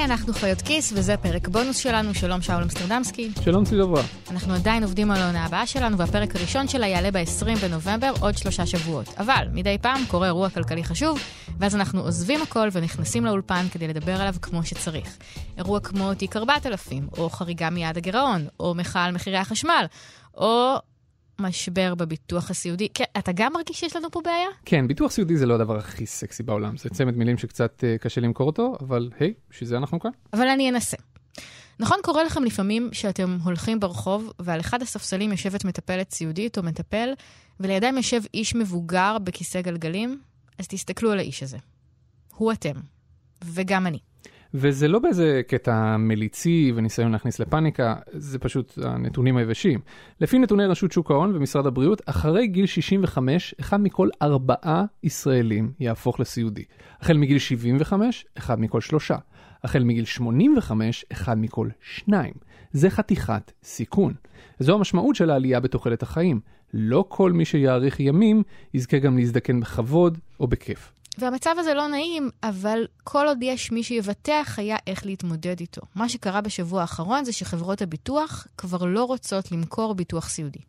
היי, אנחנו חיות כיס, וזה פרק בונוס שלנו. שלום, שאול אמסטרדמסקי. שלום צבי דברה. אנחנו עדיין עובדים על העונה הבאה שלנו, והפרק הראשון שלה יעלה ב-20 בנובמבר, עוד שלושה שבועות. אבל, מדי פעם קורה אירוע כלכלי חשוב, ואז אנחנו עוזבים הכל ונכנסים לאולפן כדי לדבר עליו כמו שצריך. אירוע כמו תיק 4000, או חריגה מיעד הגירעון, או מחאה על מחירי החשמל, או משבר בביטוח הסיעודי. כן, אתה גם מרגיש שיש לנו פה בעיה? כן, ביטוח סיעודי זה לא הדבר הכי סקסי בעולם. זה צמד מילים שקצת uh, קשה למכור אותו, אבל היי, בשביל זה אנחנו כאן. אבל אני אנסה. נכון, קורה לכם לפעמים שאתם הולכים ברחוב, ועל אחד הספסלים יושבת מטפלת סיעודית או מטפל, ולידם יושב איש מבוגר בכיסא גלגלים? אז תסתכלו על האיש הזה. הוא אתם. וגם אני. וזה לא באיזה קטע מליצי וניסיון להכניס לפאניקה, זה פשוט הנתונים היבשים. לפי נתוני רשות שוק ההון ומשרד הבריאות, אחרי גיל 65, אחד מכל ארבעה ישראלים יהפוך לסיעודי. החל מגיל 75, אחד מכל שלושה. החל מגיל 85, אחד מכל שניים. זה חתיכת סיכון. זו המשמעות של העלייה בתוחלת החיים. לא כל מי שיאריך ימים יזכה גם להזדקן בכבוד או בכיף. והמצב הזה לא נעים, אבל כל עוד יש מי שיבטח, היה איך להתמודד איתו. מה שקרה בשבוע האחרון זה שחברות הביטוח כבר לא רוצות למכור ביטוח סיעודי.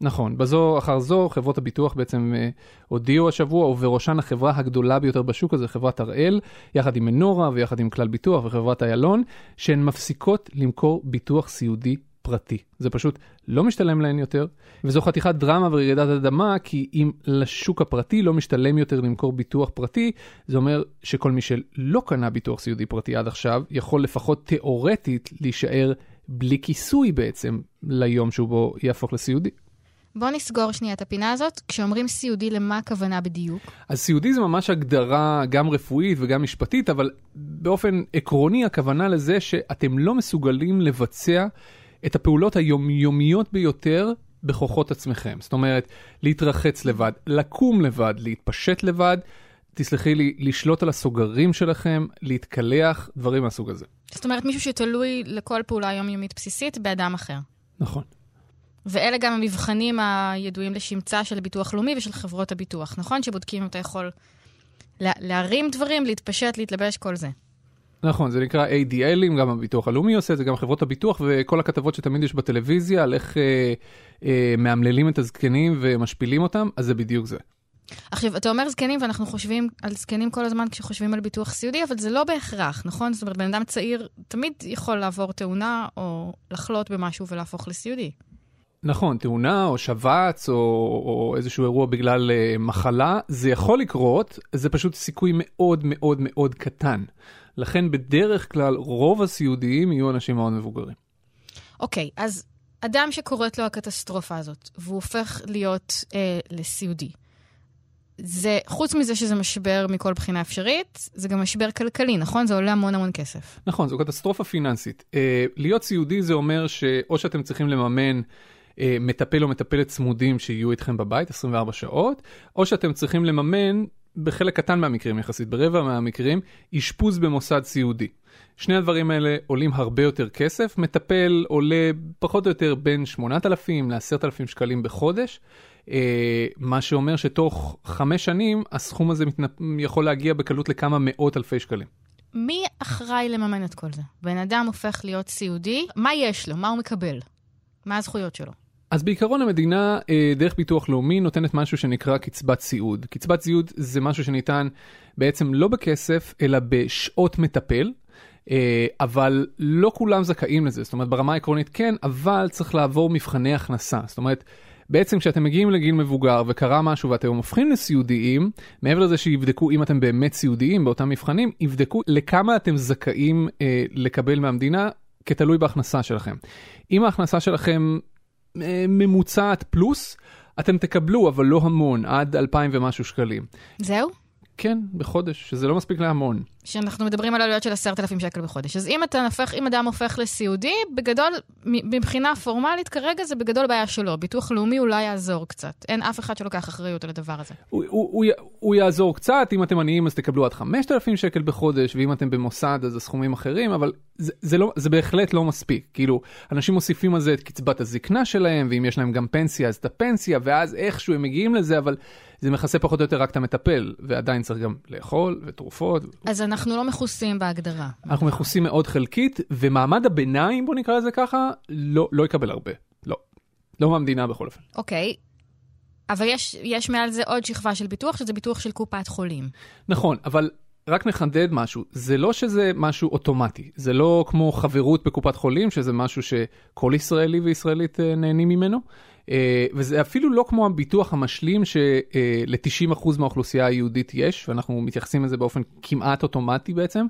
נכון, בזו אחר זו חברות הביטוח בעצם אה, הודיעו השבוע, ובראשן החברה הגדולה ביותר בשוק הזה, חברת הראל, יחד עם מנורה ויחד עם כלל ביטוח וחברת איילון, שהן מפסיקות למכור ביטוח סיעודי פרטי. זה פשוט לא משתלם להן יותר, וזו חתיכת דרמה ורעידת אדמה, כי אם לשוק הפרטי לא משתלם יותר למכור ביטוח פרטי, זה אומר שכל מי שלא קנה ביטוח סיעודי פרטי עד עכשיו, יכול לפחות תיאורטית להישאר בלי כיסוי בעצם ליום שהוא בו יהפוך לסיעודי. בוא נסגור שנייה את הפינה הזאת. כשאומרים סיעודי, למה הכוונה בדיוק? אז סיעודי זה ממש הגדרה גם רפואית וגם משפטית, אבל באופן עקרוני הכוונה לזה שאתם לא מסוגלים לבצע את הפעולות היומיומיות ביותר בכוחות עצמכם. זאת אומרת, להתרחץ לבד, לקום לבד, להתפשט לבד, תסלחי לי, לשלוט על הסוגרים שלכם, להתקלח, דברים מהסוג הזה. זאת אומרת, מישהו שתלוי לכל פעולה יומיומית בסיסית באדם אחר. נכון. ואלה גם המבחנים הידועים לשמצה של הביטוח לאומי ושל חברות הביטוח, נכון? שבודקים אם אתה יכול לה, להרים דברים, להתפשט, להתלבש, כל זה. נכון, זה נקרא ADLים, גם הביטוח הלאומי עושה את זה, גם חברות הביטוח וכל הכתבות שתמיד יש בטלוויזיה על איך אה, אה, מאמללים את הזקנים ומשפילים אותם, אז זה בדיוק זה. עכשיו, אתה אומר זקנים, ואנחנו חושבים על זקנים כל הזמן כשחושבים על ביטוח סיעודי, אבל זה לא בהכרח, נכון? זאת אומרת, בן אדם צעיר תמיד יכול לעבור תאונה או לחלות במשהו ולהפוך לסיעודי. נכון, תאונה או שבץ או, או איזשהו אירוע בגלל uh, מחלה, זה יכול לקרות, זה פשוט סיכוי מאוד מאוד מאוד קטן. לכן בדרך כלל רוב הסיעודיים יהיו אנשים מאוד מבוגרים. אוקיי, okay, אז אדם שקורית לו הקטסטרופה הזאת, והוא הופך להיות אה, לסיעודי, זה, חוץ מזה שזה משבר מכל בחינה אפשרית, זה גם משבר כלכלי, נכון? זה עולה המון המון כסף. נכון, זו קטסטרופה פיננסית. אה, להיות סיעודי זה אומר שאו שאתם צריכים לממן אה, מטפל או מטפלת צמודים שיהיו איתכם בבית 24 שעות, או שאתם צריכים לממן בחלק קטן מהמקרים יחסית, ברבע מהמקרים, אשפוז במוסד סיעודי. שני הדברים האלה עולים הרבה יותר כסף, מטפל עולה פחות או יותר בין 8,000 ל-10,000 שקלים בחודש, אה, מה שאומר שתוך חמש שנים הסכום הזה מתנפ... יכול להגיע בקלות לכמה מאות אלפי שקלים. מי אחראי לממן את כל זה? בן אדם הופך להיות סיעודי, מה יש לו? מה הוא מקבל? מה הזכויות שלו? אז בעיקרון המדינה, אה, דרך ביטוח לאומי, נותנת משהו שנקרא קצבת סיעוד. קצבת סיעוד זה משהו שניתן בעצם לא בכסף, אלא בשעות מטפל. אה, אבל לא כולם זכאים לזה, זאת אומרת ברמה העקרונית כן, אבל צריך לעבור מבחני הכנסה. זאת אומרת, בעצם כשאתם מגיעים לגיל מבוגר וקרה משהו ואתם הופכים לסיעודיים, מעבר לזה שיבדקו אם אתם באמת סיעודיים באותם מבחנים, יבדקו לכמה אתם זכאים אה, לקבל מהמדינה כתלוי בהכנסה שלכם. אם ההכנסה שלכם ממוצעת פלוס, אתם תקבלו, אבל לא המון, עד 2,000 ומשהו שקלים. זהו? כן, בחודש, שזה לא מספיק להמון. שאנחנו מדברים על עלויות של עשרת אלפים שקל בחודש. אז אם, אתה הופך, אם אדם הופך לסיעודי, בגדול, מבחינה פורמלית, כרגע זה בגדול בעיה שלו. ביטוח לאומי אולי יעזור קצת. אין אף אחד שלוקח אחריות על הדבר הזה. הוא, הוא, הוא, הוא יעזור קצת, אם אתם עניים אז תקבלו עד 5,000 שקל בחודש, ואם אתם במוסד אז הסכומים אחרים, אבל זה, זה, לא, זה בהחלט לא מספיק. כאילו, אנשים מוסיפים על זה את קצבת הזקנה שלהם, ואם יש להם גם פנסיה אז את הפנסיה, ואז איכשהו הם מגיעים לזה, אבל זה מכסה פחות או יותר רק את המטפל, ועדיין צריך גם לאכול ותרופות. אז אנחנו לא מכוסים בהגדרה. אנחנו מכוסים מאוד חלקית, ומעמד הביניים, בוא נקרא לזה ככה, לא, לא יקבל הרבה. לא. לא מהמדינה בכל אופן. אוקיי. אבל יש, יש מעל זה עוד שכבה של ביטוח, שזה ביטוח של קופת חולים. נכון, אבל רק נחדד משהו, זה לא שזה משהו אוטומטי, זה לא כמו חברות בקופת חולים, שזה משהו שכל ישראלי וישראלית אה, נהנים ממנו, וזה אפילו לא כמו הביטוח המשלים של-90% מהאוכלוסייה היהודית יש, ואנחנו מתייחסים לזה באופן כמעט אוטומטי בעצם.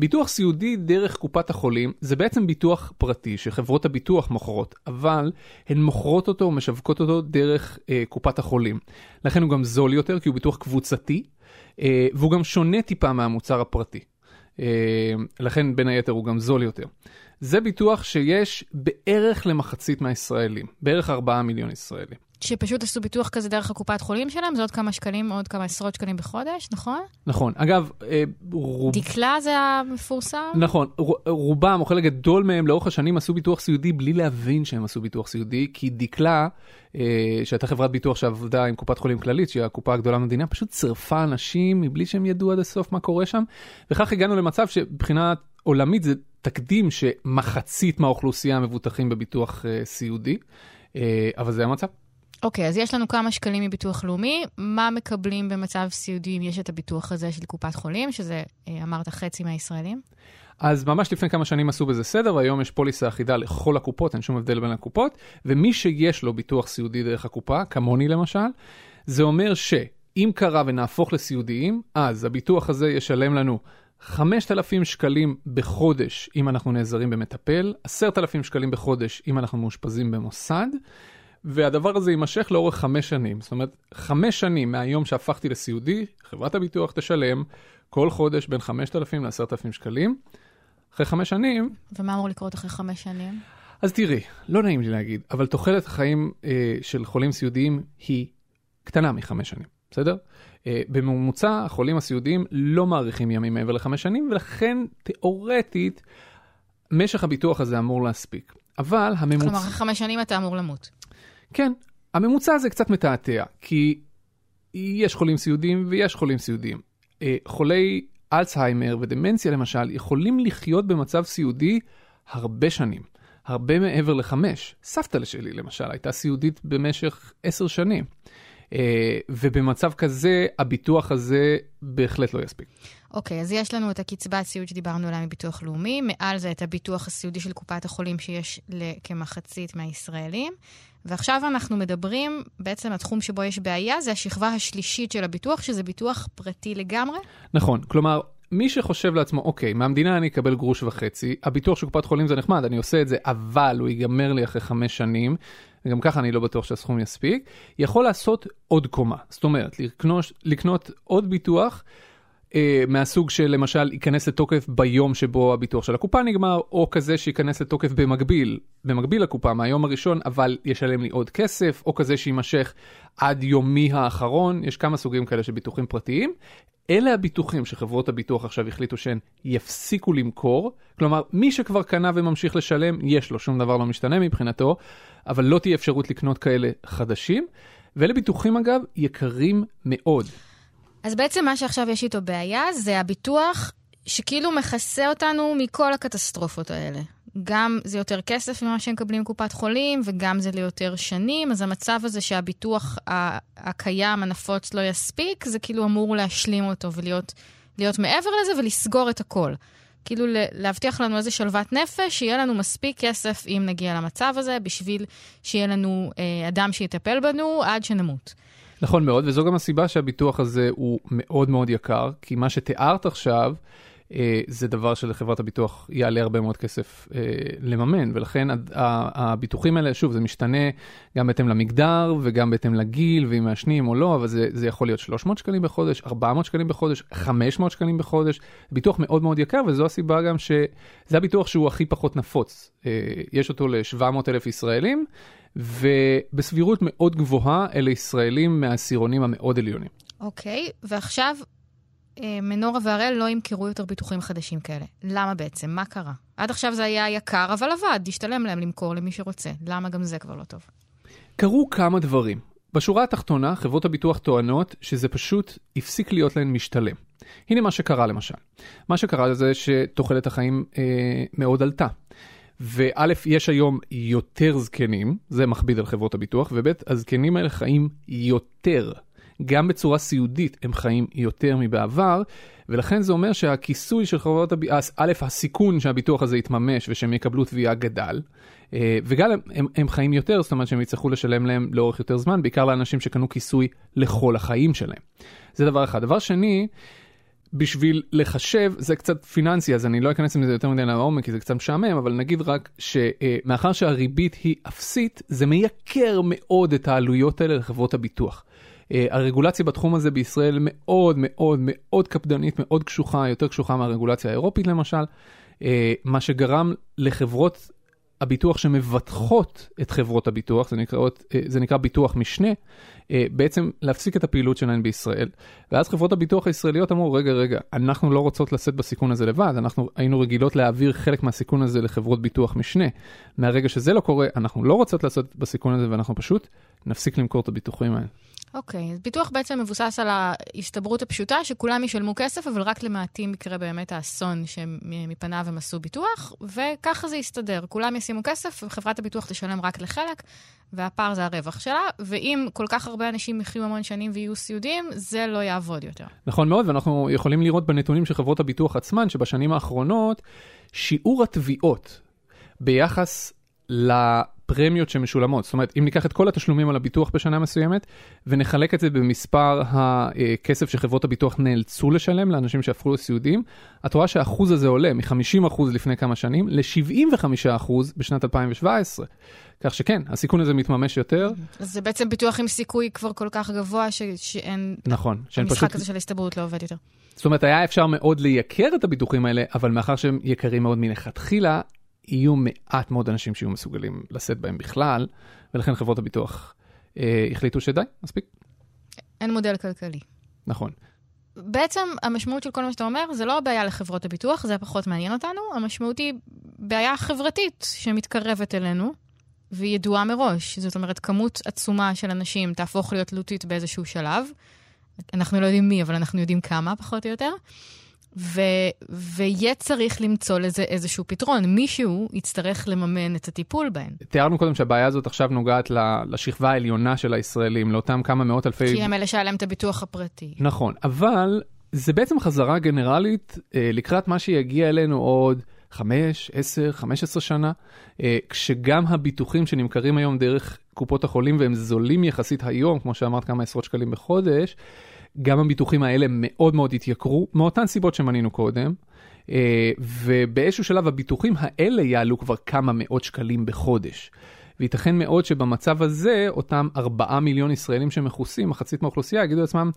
ביטוח סיעודי דרך קופת החולים זה בעצם ביטוח פרטי שחברות הביטוח מוכרות, אבל הן מוכרות אותו או משווקות אותו דרך אה, קופת החולים. לכן הוא גם זול יותר כי הוא ביטוח קבוצתי, אה, והוא גם שונה טיפה מהמוצר הפרטי. אה, לכן בין היתר הוא גם זול יותר. זה ביטוח שיש בערך למחצית מהישראלים, בערך 4 מיליון ישראלים. שפשוט עשו ביטוח כזה דרך הקופת חולים שלהם, זה עוד כמה שקלים, עוד כמה עשרות שקלים בחודש, נכון? נכון. אגב, אה, רוב... דקלה זה המפורסם? נכון. רובם, או חלק גדול מהם, לאורך השנים עשו ביטוח סיעודי בלי להבין שהם עשו ביטוח סיעודי, כי דקלה, אה, שהייתה חברת ביטוח שעבדה עם קופת חולים כללית, שהיא הקופה הגדולה במדינה, פשוט צירפה אנשים מבלי שהם ידעו עד הסוף מה קורה שם. וכך הגענו למצב שמבחינה עולמית זה תקדים שמחצית מהאוכלוסייה מבוטחים בביטוח uh, סיעודי, אבל זה המצב. אוקיי, okay, אז יש לנו כמה שקלים מביטוח לאומי. מה מקבלים במצב סיעודי אם יש את הביטוח הזה של קופת חולים, שזה, uh, אמרת, חצי מהישראלים? אז ממש לפני כמה שנים עשו בזה סדר, והיום יש פוליסה אחידה לכל הקופות, אין שום הבדל בין הקופות, ומי שיש לו ביטוח סיעודי דרך הקופה, כמוני למשל, זה אומר שאם קרה ונהפוך לסיעודיים, אז הביטוח הזה ישלם לנו 5,000 שקלים בחודש אם אנחנו נעזרים במטפל, 10,000 שקלים בחודש אם אנחנו מאושפזים במוסד, והדבר הזה יימשך לאורך חמש שנים. זאת אומרת, חמש שנים מהיום שהפכתי לסיעודי, חברת הביטוח תשלם כל חודש בין 5,000 ל-10,000 שקלים. אחרי חמש שנים... ומה אמור לקרות אחרי חמש שנים? אז תראי, לא נעים לי להגיד, אבל תוחלת החיים אה, של חולים סיעודיים היא קטנה מחמש שנים, בסדר? אה, בממוצע החולים הסיעודיים לא מאריכים ימים מעבר לחמש שנים, ולכן תיאורטית משך הביטוח הזה אמור להספיק. אבל הממוצע... כלומר, אחרי חמש שנים אתה אמור למות. כן, הממוצע הזה קצת מתעתע, כי יש חולים סיעודיים ויש חולים סיעודיים. אה, חולי אלצהיימר ודמנציה למשל יכולים לחיות במצב סיעודי הרבה שנים, הרבה מעבר לחמש. סבתא שלי למשל הייתה סיעודית במשך עשר שנים. אה, ובמצב כזה, הביטוח הזה בהחלט לא יספיק. אוקיי, okay, אז יש לנו את הקצבת סיעוד שדיברנו עליה מביטוח לאומי, מעל זה את הביטוח הסיעודי של קופת החולים שיש כמחצית מהישראלים, ועכשיו אנחנו מדברים, בעצם התחום שבו יש בעיה זה השכבה השלישית של הביטוח, שזה ביטוח פרטי לגמרי. נכון, כלומר, מי שחושב לעצמו, אוקיי, מהמדינה אני אקבל גרוש וחצי, הביטוח של קופת חולים זה נחמד, אני עושה את זה, אבל הוא ייגמר לי אחרי חמש שנים, וגם ככה אני לא בטוח שהסכום יספיק, יכול לעשות עוד קומה. זאת אומרת, לקנות, לקנות עוד ביטוח אה, מהסוג שלמשל ייכנס לתוקף ביום שבו הביטוח של הקופה נגמר, או כזה שייכנס לתוקף במקביל, במקביל לקופה מהיום הראשון, אבל ישלם לי עוד כסף, או כזה שיימשך עד יומי האחרון, יש כמה סוגים כאלה של ביטוחים פרטיים. אלה הביטוחים שחברות הביטוח עכשיו החליטו שהן יפסיקו למכור, כלומר מי שכבר קנה וממשיך לשלם, יש לו, שום דבר לא משתנה מבחינתו, אבל לא תהיה אפשרות לקנות כאלה חדשים, ואלה ביטוחים אגב יקרים מאוד. אז בעצם מה שעכשיו יש איתו בעיה זה הביטוח שכאילו מכסה אותנו מכל הקטסטרופות האלה. גם זה יותר כסף ממה שהם מקבלים מקופת חולים, וגם זה ליותר שנים, אז המצב הזה שהביטוח הקיים, הנפוץ, לא יספיק, זה כאילו אמור להשלים אותו ולהיות מעבר לזה ולסגור את הכל. כאילו להבטיח לנו איזה שלוות נפש, שיהיה לנו מספיק כסף אם נגיע למצב הזה, בשביל שיהיה לנו אה, אדם שיטפל בנו עד שנמות. נכון מאוד, וזו גם הסיבה שהביטוח הזה הוא מאוד מאוד יקר, כי מה שתיארת עכשיו, אה, זה דבר שלחברת הביטוח יעלה הרבה מאוד כסף אה, לממן, ולכן הד- ה- הביטוחים האלה, שוב, זה משתנה גם בהתאם למגדר וגם בהתאם לגיל, ואם מעשנים או לא, אבל זה, זה יכול להיות 300 שקלים בחודש, 400 שקלים בחודש, 500 שקלים בחודש, ביטוח מאוד מאוד יקר, וזו הסיבה גם שזה הביטוח שהוא הכי פחות נפוץ. אה, יש אותו ל-700 אלף ישראלים, ובסבירות מאוד גבוהה אלה ישראלים מהעשירונים המאוד עליונים. אוקיי, ועכשיו אה, מנורה והראל לא ימכרו יותר ביטוחים חדשים כאלה. למה בעצם? מה קרה? עד עכשיו זה היה יקר, אבל עבד, השתלם להם למכור למי שרוצה. למה גם זה כבר לא טוב? קרו כמה דברים. בשורה התחתונה, חברות הביטוח טוענות שזה פשוט הפסיק להיות להן משתלם. הנה מה שקרה למשל. מה שקרה זה שתוחלת החיים אה, מאוד עלתה. וא', יש היום יותר זקנים, זה מכביד על חברות הביטוח, וב', הזקנים האלה חיים יותר. גם בצורה סיעודית הם חיים יותר מבעבר, ולכן זה אומר שהכיסוי של חברות הביטוח, א', הסיכון שהביטוח הזה יתממש ושהם יקבלו תביעה גדל, אה, וגם הם, הם, הם חיים יותר, זאת אומרת שהם יצטרכו לשלם להם לאורך יותר זמן, בעיקר לאנשים שקנו כיסוי לכל החיים שלהם. זה דבר אחד. דבר שני, בשביל לחשב, זה קצת פיננסי, אז אני לא אכנס עם זה יותר מדי לעומק, כי זה קצת משעמם, אבל נגיד רק שמאחר שהריבית היא אפסית, זה מייקר מאוד את העלויות האלה לחברות הביטוח. אה, הרגולציה בתחום הזה בישראל מאוד מאוד מאוד קפדנית, מאוד קשוחה, יותר קשוחה מהרגולציה האירופית למשל, אה, מה שגרם לחברות הביטוח שמבטחות את חברות הביטוח, זה נקרא, זה נקרא ביטוח משנה, בעצם להפסיק את הפעילות שלהן בישראל. ואז חברות הביטוח הישראליות אמרו, רגע, רגע, אנחנו לא רוצות לשאת בסיכון הזה לבד, אנחנו היינו רגילות להעביר חלק מהסיכון הזה לחברות ביטוח משנה. מהרגע שזה לא קורה, אנחנו לא רוצות לעשות בסיכון הזה ואנחנו פשוט נפסיק למכור את הביטוחים האלה. אוקיי, okay, אז ביטוח בעצם מבוסס על ההסתברות הפשוטה שכולם ישלמו כסף, אבל רק למעטים יקרה באמת האסון שמפניו הם עשו ביטוח, וככה זה יסתדר. כולם ישימו כסף, וחברת הביטוח תשלם רק לחלק, והפער זה הרווח שלה, ואם כל כך הרבה אנשים יחיו המון שנים ויהיו סיעודיים, זה לא יעבוד יותר. נכון מאוד, ואנחנו יכולים לראות בנתונים של חברות הביטוח עצמן, שבשנים האחרונות, שיעור התביעות ביחס לפרמיות שמשולמות. זאת אומרת, אם ניקח את כל התשלומים על הביטוח בשנה מסוימת, ונחלק את זה במספר הכסף שחברות הביטוח נאלצו לשלם לאנשים שהפכו לסיעודיים, את רואה שהאחוז הזה עולה מ-50% לפני כמה שנים ל-75% בשנת 2017. כך שכן, הסיכון הזה מתממש יותר. אז זה בעצם ביטוח עם סיכוי כבר כל כך גבוה ש- שאין... נכון. המשחק פשוט... הזה של ההסתברות לא עובד יותר. זאת אומרת, היה אפשר מאוד לייקר את הביטוחים האלה, אבל מאחר שהם יקרים מאוד מלכתחילה, יהיו מעט מאוד אנשים שיהיו מסוגלים לשאת בהם בכלל, ולכן חברות הביטוח אה, החליטו שדי, מספיק. אין מודל כלכלי. נכון. בעצם המשמעות של כל מה שאתה אומר זה לא הבעיה לחברות הביטוח, זה פחות מעניין אותנו, המשמעות היא בעיה חברתית שמתקרבת אלינו, והיא ידועה מראש. זאת אומרת, כמות עצומה של אנשים תהפוך להיות תלותית באיזשהו שלב. אנחנו לא יודעים מי, אבל אנחנו יודעים כמה, פחות או יותר. ו... ויהיה צריך למצוא לזה איזשהו פתרון. מישהו יצטרך לממן את הטיפול בהן. תיארנו קודם שהבעיה הזאת עכשיו נוגעת לשכבה העליונה של הישראלים, לאותם כמה מאות אלפי... כי הם אלה שהיה להם את הביטוח הפרטי. נכון, אבל זה בעצם חזרה גנרלית אה, לקראת מה שיגיע אלינו עוד 5, 10, 15 שנה, אה, כשגם הביטוחים שנמכרים היום דרך קופות החולים והם זולים יחסית היום, כמו שאמרת, כמה עשרות שקלים בחודש, גם הביטוחים האלה מאוד מאוד התייקרו, מאותן סיבות שמנינו קודם, ובאיזשהו שלב הביטוחים האלה יעלו כבר כמה מאות שקלים בחודש. וייתכן מאוד שבמצב הזה, אותם 4 מיליון ישראלים שמכוסים, מחצית מהאוכלוסייה, יגידו לעצמם,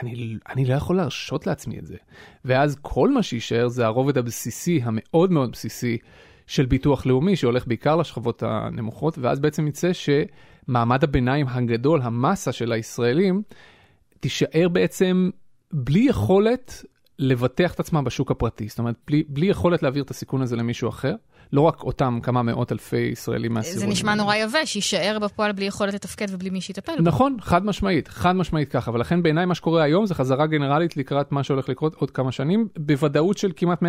אני, אני לא יכול להרשות לעצמי את זה. ואז כל מה שיישאר זה הרובד הבסיסי, המאוד מאוד בסיסי, של ביטוח לאומי, שהולך בעיקר לשכבות הנמוכות, ואז בעצם יצא שמעמד הביניים הגדול, המסה של הישראלים, תישאר בעצם בלי יכולת לבטח את עצמה בשוק הפרטי. זאת אומרת, בלי, בלי יכולת להעביר את הסיכון הזה למישהו אחר. לא רק אותם כמה מאות אלפי ישראלים מהסירונים. זה נשמע נורא יבש, יישאר בפועל בלי יכולת לתפקד ובלי מי שיטפל. נכון, חד משמעית, חד משמעית ככה, ולכן בעיניי מה שקורה היום זה חזרה גנרלית לקראת מה שהולך לקרות עוד כמה שנים, בוודאות של כמעט 100%.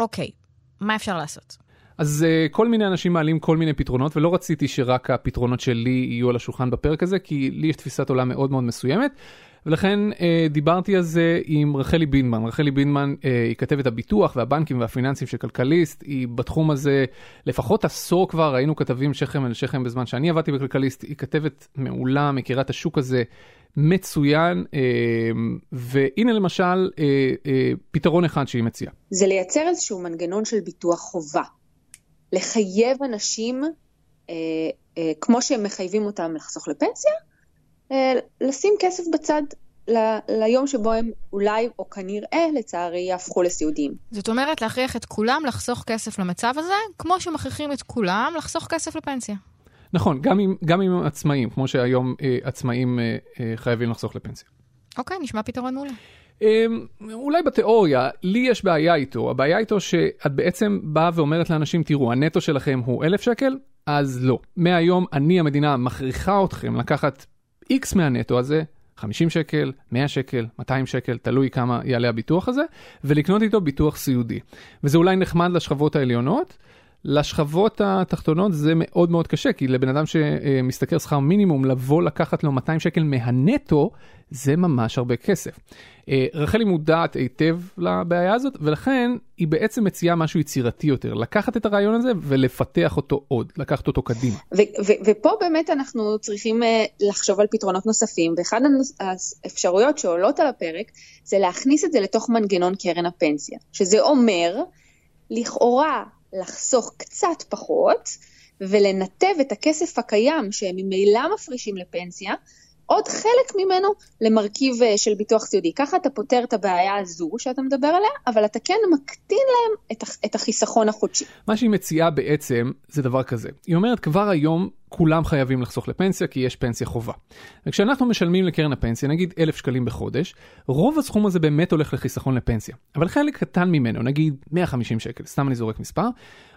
אוקיי, מה אפשר לעשות? אז uh, כל מיני אנשים מעלים כל מיני פתרונות, ולא רציתי שרק הפתרונות שלי יהיו על השולחן בפרק הזה, כי לי יש תפיסת עולם מאוד מאוד מסוימת. ולכן אה, דיברתי על זה עם רחלי בינמן. רחלי בינמן אה, היא כתבת הביטוח והבנקים והפיננסים של כלכליסט, היא בתחום הזה לפחות עשור כבר, היינו כתבים שכם אל שכם בזמן שאני עבדתי בכלכליסט, היא כתבת מעולה, מכירה את השוק הזה מצוין, אה, והנה למשל אה, אה, פתרון אחד שהיא מציעה. זה לייצר איזשהו מנגנון של ביטוח חובה. לחייב אנשים, אה, אה, כמו שהם מחייבים אותם לחסוך לפנסיה, אה, לשים כסף בצד ל- ליום שבו הם אולי, או כנראה, לצערי, יהפכו לסיעודיים. זאת אומרת, להכריח את כולם לחסוך כסף למצב הזה, כמו שמכריחים את כולם לחסוך כסף לפנסיה. נכון, גם עם, גם עם עצמאים, כמו שהיום אה, עצמאים אה, אה, חייבים לחסוך לפנסיה. אוקיי, נשמע פתרון מעולה. אה, אולי בתיאוריה, לי יש בעיה איתו. הבעיה איתו שאת בעצם באה ואומרת לאנשים, תראו, הנטו שלכם הוא 1,000 שקל, אז לא. מהיום אני, המדינה, מכריחה אתכם לקחת X מהנטו הזה, 50 שקל, 100 שקל, 200 שקל, תלוי כמה יעלה הביטוח הזה, ולקנות איתו ביטוח סיעודי. וזה אולי נחמד לשכבות העליונות. לשכבות התחתונות זה מאוד מאוד קשה, כי לבן אדם שמשתכר שכר מינימום, לבוא לקחת לו 200 שקל מהנטו, זה ממש הרבה כסף. אה, רחלי מודעת היטב לבעיה הזאת, ולכן היא בעצם מציעה משהו יצירתי יותר, לקחת את הרעיון הזה ולפתח אותו עוד, לקחת אותו קדימה. ופה באמת אנחנו צריכים uh, לחשוב על פתרונות נוספים, ואחת האפשרויות שעולות על הפרק זה להכניס את זה לתוך מנגנון קרן הפנסיה, שזה אומר, לכאורה לחסוך קצת פחות ולנתב את הכסף הקיים שהם ממילא מפרישים לפנסיה, עוד חלק ממנו למרכיב אה, של ביטוח סיעודי. ככה אתה פותר את הבעיה הזו שאתה מדבר עליה, אבל אתה כן מקטין להם את החיסכון החודשי. מה שהיא מציעה בעצם זה דבר כזה. היא אומרת כבר היום כולם חייבים לחסוך לפנסיה כי יש פנסיה חובה. וכשאנחנו משלמים לקרן הפנסיה, נגיד אלף שקלים בחודש, רוב הסכום הזה באמת הולך לחיסכון לפנסיה. אבל חלק קטן ממנו, נגיד 150 שקל, סתם אני זורק מספר,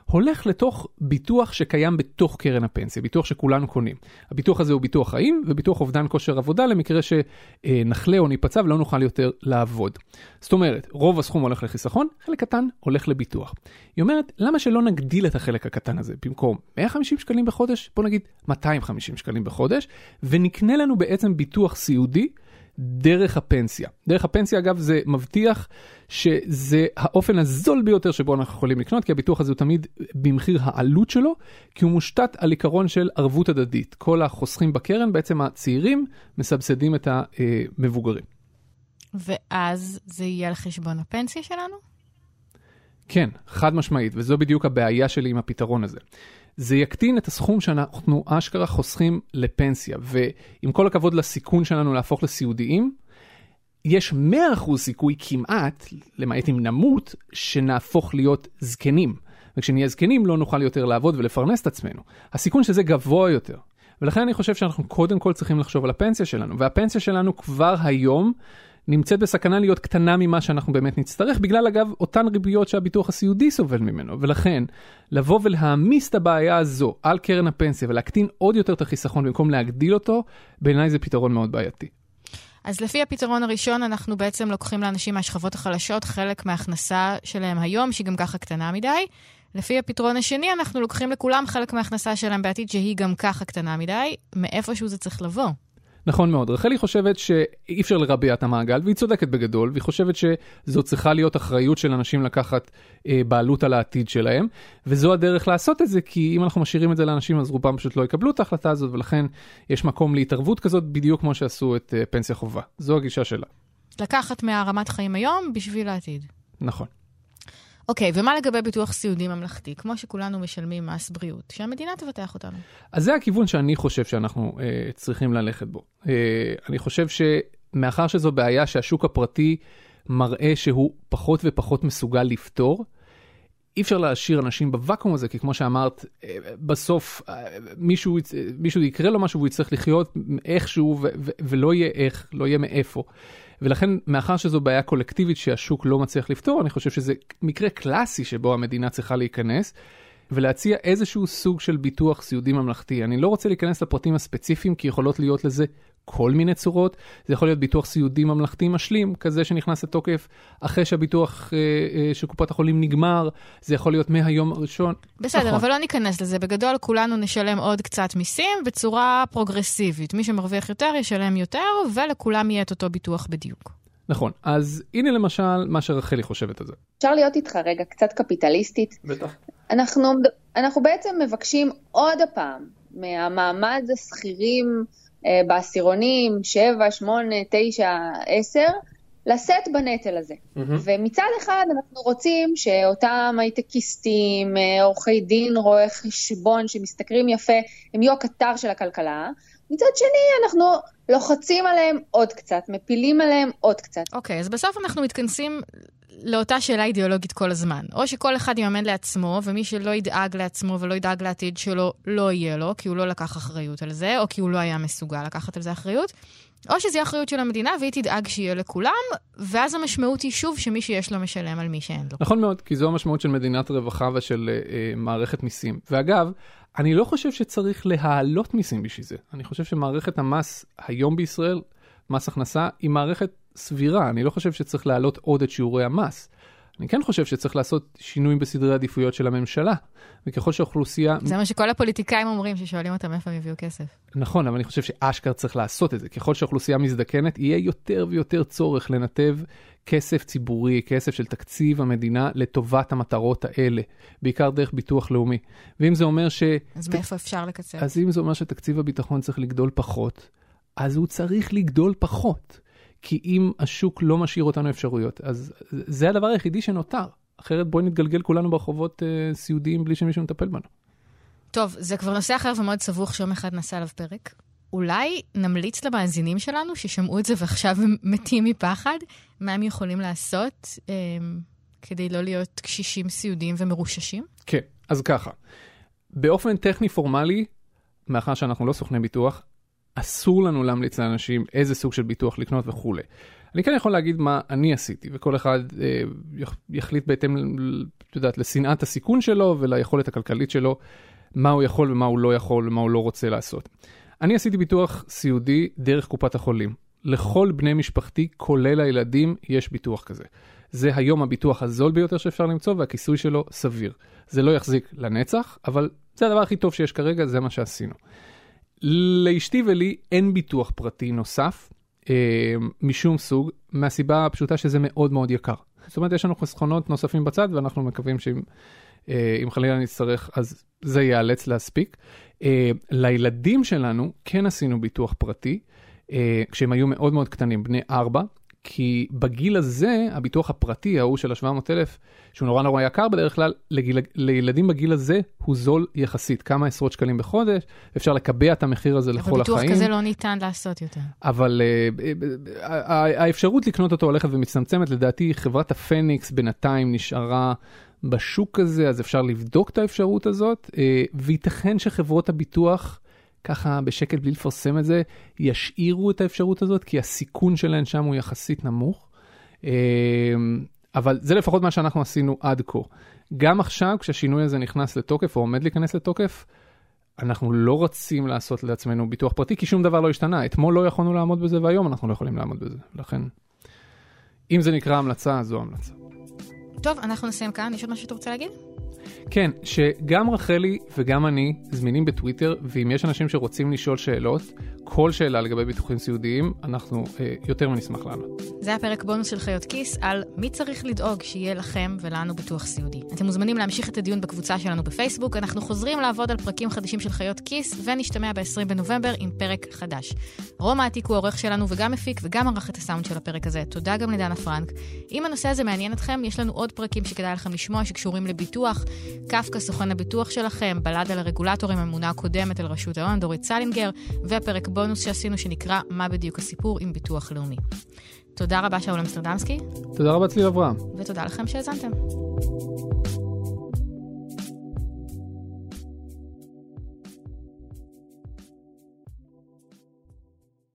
הולך לתוך ביטוח שקיים בתוך קרן הפנסיה, ביטוח שכולנו קונים. הביטוח הזה הוא ביטוח חיים וביטוח אובדן כושר עבודה למקרה שנחלה או ניפצע ולא נוכל יותר לעבוד. זאת אומרת, רוב הסכום הולך לחיסכון, חלק קטן הולך לביטוח. היא אומרת, למה שלא נגדיל את החלק הקטן הזה? במקום 150 שקלים בחודש, בוא נגיד 250 שקלים בחודש, ונקנה לנו בעצם ביטוח סיעודי. דרך הפנסיה. דרך הפנסיה אגב זה מבטיח שזה האופן הזול ביותר שבו אנחנו יכולים לקנות, כי הביטוח הזה הוא תמיד במחיר העלות שלו, כי הוא מושתת על עיקרון של ערבות הדדית. כל החוסכים בקרן, בעצם הצעירים, מסבסדים את המבוגרים. ואז זה יהיה על חשבון הפנסיה שלנו? כן, חד משמעית, וזו בדיוק הבעיה שלי עם הפתרון הזה. זה יקטין את הסכום שאנחנו אשכרה חוסכים לפנסיה, ועם כל הכבוד לסיכון שלנו להפוך לסיעודיים, יש 100% סיכוי כמעט, למעט אם נמות, שנהפוך להיות זקנים. וכשנהיה זקנים לא נוכל יותר לעבוד ולפרנס את עצמנו. הסיכון שזה גבוה יותר. ולכן אני חושב שאנחנו קודם כל צריכים לחשוב על הפנסיה שלנו, והפנסיה שלנו כבר היום נמצאת בסכנה להיות קטנה ממה שאנחנו באמת נצטרך, בגלל אגב אותן ריביות שהביטוח הסיעודי סובל ממנו. ולכן, לבוא ולהעמיס את הבעיה הזו על קרן הפנסיה ולהקטין עוד יותר את החיסכון במקום להגדיל אותו, בעיניי זה פתרון מאוד בעייתי. אז לפי הפתרון הראשון, אנחנו בעצם לוקחים לאנשים מהשכבות החלשות חלק מההכנסה שלהם היום, שהיא גם ככה קטנה מדי. לפי הפתרון השני, אנחנו לוקחים לכולם חלק מההכנסה שלהם בעתיד, שהיא גם ככה קטנה מדי. מאיפשהו זה צריך לבוא. נכון מאוד. רחלי חושבת שאי אפשר לרבע את המעגל, והיא צודקת בגדול, והיא חושבת שזו צריכה להיות אחריות של אנשים לקחת אה, בעלות על העתיד שלהם, וזו הדרך לעשות את זה, כי אם אנחנו משאירים את זה לאנשים, אז רובם פשוט לא יקבלו את ההחלטה הזאת, ולכן יש מקום להתערבות כזאת, בדיוק כמו שעשו את אה, פנסיה חובה. זו הגישה שלה. לקחת מהרמת חיים היום בשביל העתיד. נכון. אוקיי, ומה לגבי ביטוח סיעודי ממלכתי? כמו שכולנו משלמים מס בריאות, שהמדינה תבטח אותנו. אז זה הכיוון שאני חושב שאנחנו אה, צריכים ללכת בו. אה, אני חושב שמאחר שזו בעיה שהשוק הפרטי מראה שהוא פחות ופחות מסוגל לפתור, אי אפשר להשאיר אנשים בוואקום הזה, כי כמו שאמרת, אה, בסוף אה, מישהו, מישהו יקרה לו משהו והוא יצטרך לחיות איכשהו, ו- ו- ולא יהיה איך, לא יהיה מאיפה. ולכן, מאחר שזו בעיה קולקטיבית שהשוק לא מצליח לפתור, אני חושב שזה מקרה קלאסי שבו המדינה צריכה להיכנס. ולהציע איזשהו סוג של ביטוח סיעודי ממלכתי. אני לא רוצה להיכנס לפרטים הספציפיים, כי יכולות להיות לזה בכל מיני צורות, זה יכול להיות ביטוח סיעודי ממלכתי משלים, כזה שנכנס לתוקף אחרי שהביטוח אה, אה, של קופת החולים נגמר, זה יכול להיות מהיום הראשון. בסדר, נכון. אבל לא ניכנס לזה. בגדול, כולנו נשלם עוד קצת מיסים בצורה פרוגרסיבית. מי שמרוויח יותר ישלם יותר, ולכולם יהיה את אותו ביטוח בדיוק. נכון, אז הנה למשל מה שרחלי חושבת על זה. אפשר להיות איתך רגע קצת קפיטליסטית? בטח. אנחנו, אנחנו בעצם מבקשים עוד הפעם מהמעמד השכירים בעשירונים 7, 8, 9, 10, לשאת בנטל הזה. Mm-hmm. ומצד אחד אנחנו רוצים שאותם הייטקיסטים, אה, עורכי דין, רואי חשבון שמשתכרים יפה, הם יהיו הקטר של הכלכלה. מצד שני, אנחנו לוחצים עליהם עוד קצת, מפילים עליהם עוד קצת. אוקיי, okay, אז בסוף אנחנו מתכנסים לאותה שאלה אידיאולוגית כל הזמן. או שכל אחד יממן לעצמו, ומי שלא ידאג לעצמו ולא ידאג לעתיד שלו, לא יהיה לו, כי הוא לא לקח אחריות על זה, או כי הוא לא היה מסוגל לקחת על זה אחריות. או שזה יהיה אחריות של המדינה, והיא תדאג שיהיה לכולם, ואז המשמעות היא שוב שמי שיש לו משלם על מי שאין לו. נכון מאוד, כי זו המשמעות של מדינת רווחה ושל אה, מערכת מיסים. ואגב, אני לא חושב שצריך להעלות מיסים בשביל זה. אני חושב שמערכת המס היום בישראל, מס הכנסה, היא מערכת סבירה. אני לא חושב שצריך להעלות עוד את שיעורי המס. אני כן חושב שצריך לעשות שינויים בסדרי עדיפויות של הממשלה. וככל שהאוכלוסייה... זה מה שכל הפוליטיקאים אומרים, ששואלים אותם איפה הם יביאו כסף. נכון, אבל אני חושב שאשכרה צריך לעשות את זה. ככל שהאוכלוסייה מזדקנת, יהיה יותר ויותר צורך לנתב כסף ציבורי, כסף של תקציב המדינה לטובת המטרות האלה, בעיקר דרך ביטוח לאומי. ואם זה אומר ש... אז מאיפה אפשר לקצר? אז אם זה אומר שתקציב הביטחון צריך לגדול פחות, אז הוא צריך לגדול פחות. כי אם השוק לא משאיר אותנו אפשרויות, אז זה הדבר היחידי שנותר. אחרת בואי נתגלגל כולנו ברחובות אה, סיעודיים בלי שמישהו מטפל בנו. טוב, זה כבר נושא אחר ומאוד סבוך שיום אחד נעשה עליו פרק. אולי נמליץ למאזינים שלנו ששמעו את זה ועכשיו הם מתים מפחד, מה הם יכולים לעשות אה, כדי לא להיות קשישים סיעודיים ומרוששים? כן, אז ככה, באופן טכני פורמלי, מאחר שאנחנו לא סוכני ביטוח, אסור לנו להמליץ לאנשים איזה סוג של ביטוח לקנות וכולי. אני כן יכול להגיד מה אני עשיתי, וכל אחד אה, יחליט בהתאם, את יודעת, לשנאת הסיכון שלו וליכולת הכלכלית שלו, מה הוא יכול ומה הוא לא יכול ומה הוא לא רוצה לעשות. אני עשיתי ביטוח סיעודי דרך קופת החולים. לכל בני משפחתי, כולל הילדים, יש ביטוח כזה. זה היום הביטוח הזול ביותר שאפשר למצוא והכיסוי שלו סביר. זה לא יחזיק לנצח, אבל זה הדבר הכי טוב שיש כרגע, זה מה שעשינו. לאשתי ולי אין ביטוח פרטי נוסף אה, משום סוג, מהסיבה הפשוטה שזה מאוד מאוד יקר. זאת אומרת, יש לנו חסכונות נוספים בצד ואנחנו מקווים שאם אה, חלילה נצטרך, אז זה ייאלץ להספיק. אה, לילדים שלנו כן עשינו ביטוח פרטי, אה, כשהם היו מאוד מאוד קטנים, בני ארבע, כי בגיל הזה, הביטוח הפרטי, ההוא של ה-700,000, שהוא נורא נורא יקר בדרך כלל, לגיל, לילדים בגיל הזה הוא זול יחסית, כמה עשרות שקלים בחודש, אפשר לקבע את המחיר הזה לכל החיים. אבל ביטוח כזה לא ניתן לעשות יותר. אבל uh, האפשרות לקנות אותו הולכת ומצטמצמת, לדעתי חברת הפניקס בינתיים נשארה בשוק הזה, אז אפשר לבדוק את האפשרות הזאת, uh, וייתכן שחברות הביטוח... ככה בשקט בלי לפרסם את זה, ישאירו את האפשרות הזאת, כי הסיכון שלהן שם הוא יחסית נמוך. אמ, אבל זה לפחות מה שאנחנו עשינו עד כה. גם עכשיו, כשהשינוי הזה נכנס לתוקף, או עומד להיכנס לתוקף, אנחנו לא רצים לעשות לעצמנו ביטוח פרטי, כי שום דבר לא השתנה. אתמול לא יכולנו לעמוד בזה, והיום אנחנו לא יכולים לעמוד בזה. לכן, אם זה נקרא המלצה, זו המלצה. טוב, אנחנו נסיים כאן. יש עוד משהו שאתה רוצה להגיד? כן, שגם רחלי וגם אני זמינים בטוויטר, ואם יש אנשים שרוצים לשאול שאלות, כל שאלה לגבי ביטוחים סיעודיים, אנחנו אה, יותר מנשמח לענות. זה היה פרק בונוס של חיות כיס על מי צריך לדאוג שיהיה לכם ולנו ביטוח סיעודי. אתם מוזמנים להמשיך את הדיון בקבוצה שלנו בפייסבוק, אנחנו חוזרים לעבוד על פרקים חדשים של חיות כיס, ונשתמע ב-20 בנובמבר עם פרק חדש. רום העתיק הוא העורך שלנו וגם מפיק וגם ערך את הסאונד של הפרק הזה. תודה גם לדנה פרנק. אם הנושא הזה מעניין אתכם, יש לנו עוד פרקים שכדאי לכם לשמוע שקשורים לביטוח. קפקא, סוכן הביטוח שלכם, בלד על הרגולטורים, הממונה הקודמת על רשות ההון, דורית סלינגר, ופרק בונוס שעשינו שנקרא מה בדיוק הסיפור עם ביטוח לאומי. תודה רבה שאול אמסטרדמסקי. תודה רבה צליל אברהם. ותודה לכם שהאזנתם.